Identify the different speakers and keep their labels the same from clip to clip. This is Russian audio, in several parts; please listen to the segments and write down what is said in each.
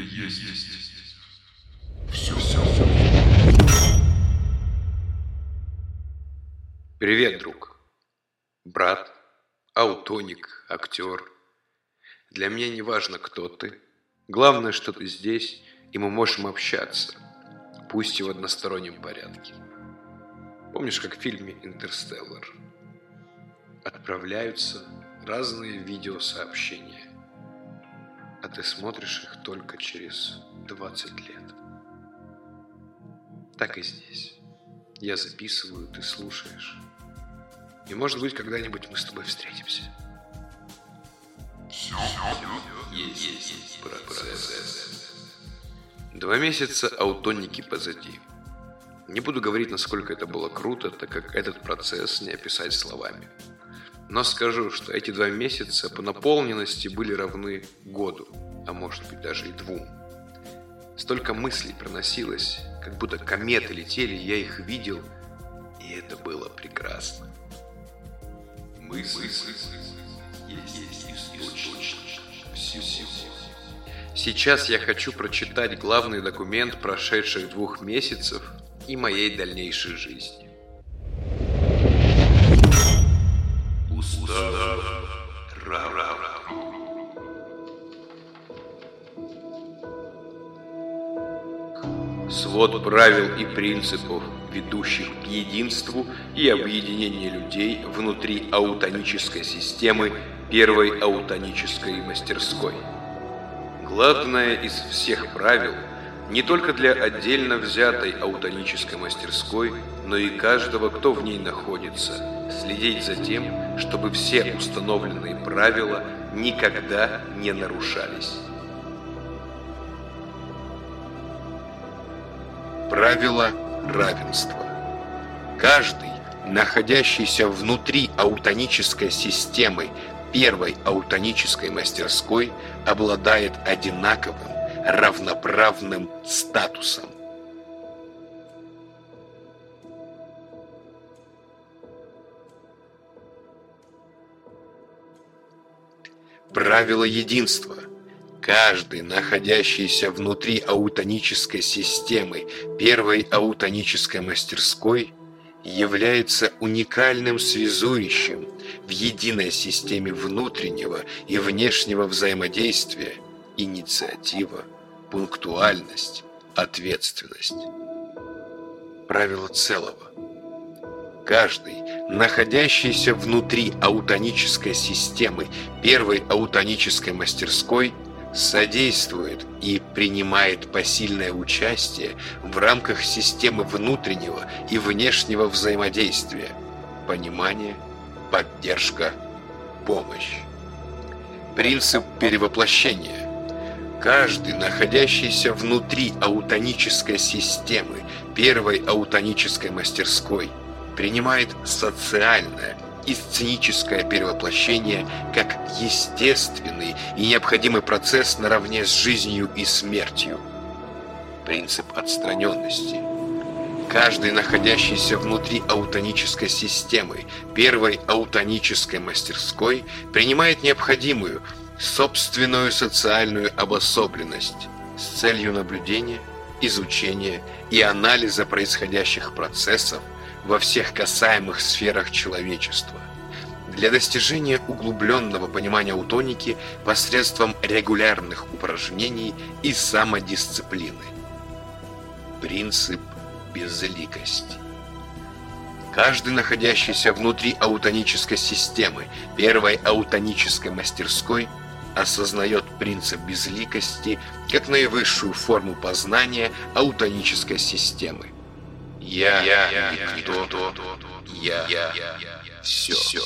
Speaker 1: есть. Все, все, все.
Speaker 2: Привет, друг. Брат, аутоник, актер. Для меня не важно, кто ты. Главное, что ты здесь, и мы можем общаться. Пусть и в одностороннем порядке. Помнишь, как в фильме «Интерстеллар»? Отправляются разные видеосообщения, а ты смотришь их только через 20 лет. Так и здесь. Я записываю, ты слушаешь. И может быть, когда-нибудь мы с тобой встретимся.
Speaker 1: Все,
Speaker 2: Есть, есть процесс. Два месяца аутоники позади. Не буду говорить, насколько это было круто, так как этот процесс не описать словами. Но скажу, что эти два месяца по наполненности были равны году, а может быть даже и двум. Столько мыслей проносилось, как будто кометы летели, я их видел, и это было прекрасно.
Speaker 1: Мысли.
Speaker 2: Сейчас я хочу прочитать главный документ прошедших двух месяцев и моей дальнейшей жизни. Свод правил и принципов, ведущих к единству и объединению людей внутри аутонической системы первой аутонической мастерской. Главное из всех правил не только для отдельно взятой аутонической мастерской, но и каждого, кто в ней находится, следить за тем, чтобы все установленные правила никогда не нарушались. Правило равенства. Каждый, находящийся внутри аутонической системы первой аутонической мастерской, обладает одинаковым, равноправным статусом. Правило единства. Каждый, находящийся внутри аутонической системы первой аутонической мастерской, является уникальным связующим в единой системе внутреннего и внешнего взаимодействия, инициатива, пунктуальность, ответственность. Правило целого. Каждый, находящийся внутри аутонической системы первой аутонической мастерской, содействует и принимает посильное участие в рамках системы внутреннего и внешнего взаимодействия, понимание, поддержка, помощь. Принцип перевоплощения. Каждый, находящийся внутри аутонической системы первой аутонической мастерской, принимает социальное и сценическое перевоплощение как естественный и необходимый процесс наравне с жизнью и смертью. Принцип отстраненности. Каждый, находящийся внутри аутонической системы первой аутонической мастерской, принимает необходимую собственную социальную обособленность с целью наблюдения, изучения и анализа происходящих процессов во всех касаемых сферах человечества. Для достижения углубленного понимания аутоники посредством регулярных упражнений и самодисциплины. Принцип безликости. Каждый, находящийся внутри аутонической системы первой аутонической мастерской, осознает принцип безликости как наивысшую форму познания аутонической системы. Я, я, я никто, я, я, я все. все.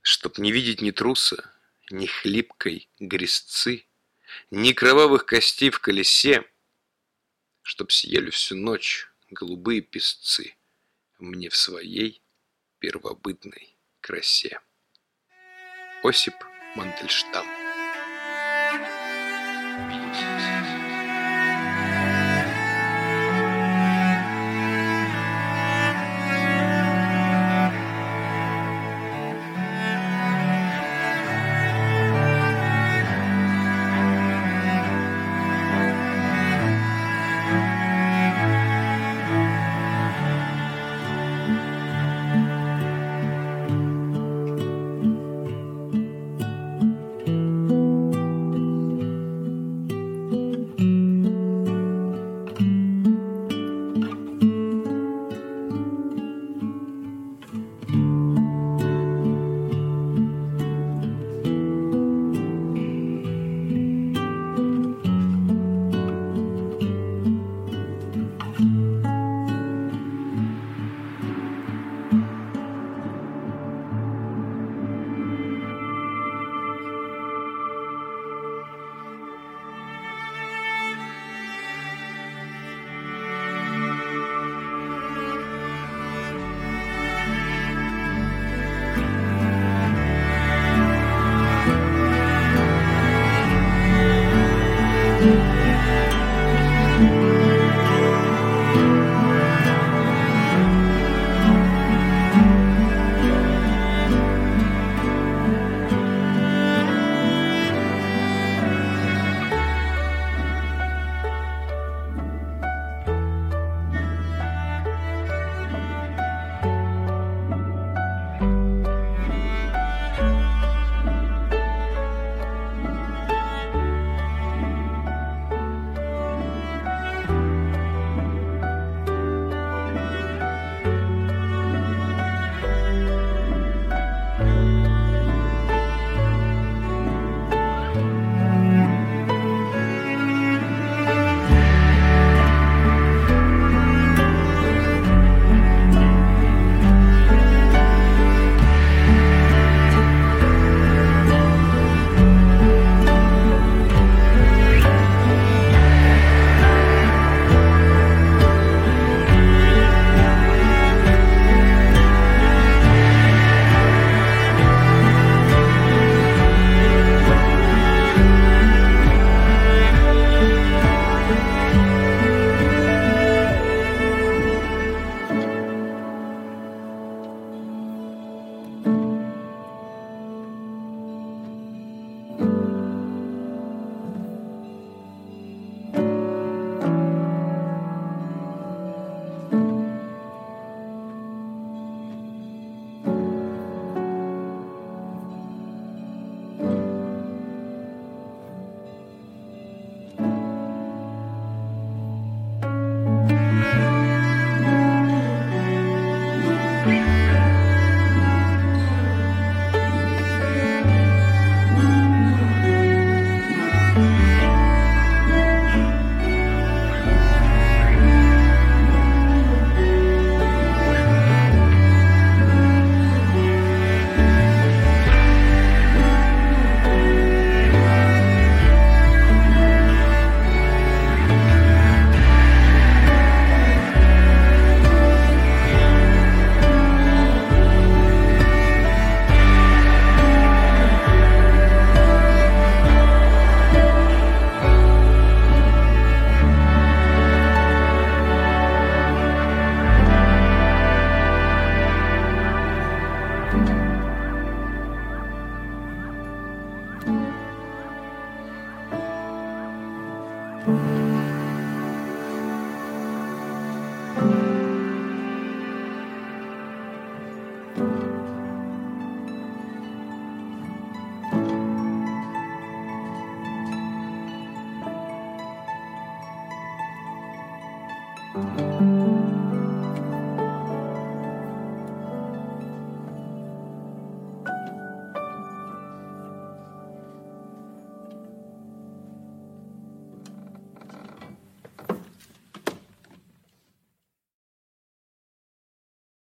Speaker 2: Чтоб не видеть ни труса, ни хлипкой грязцы, ни кровавых костей в колесе, чтоб съели всю ночь голубые песцы мне в своей первобытной красе. Осип Мандельштам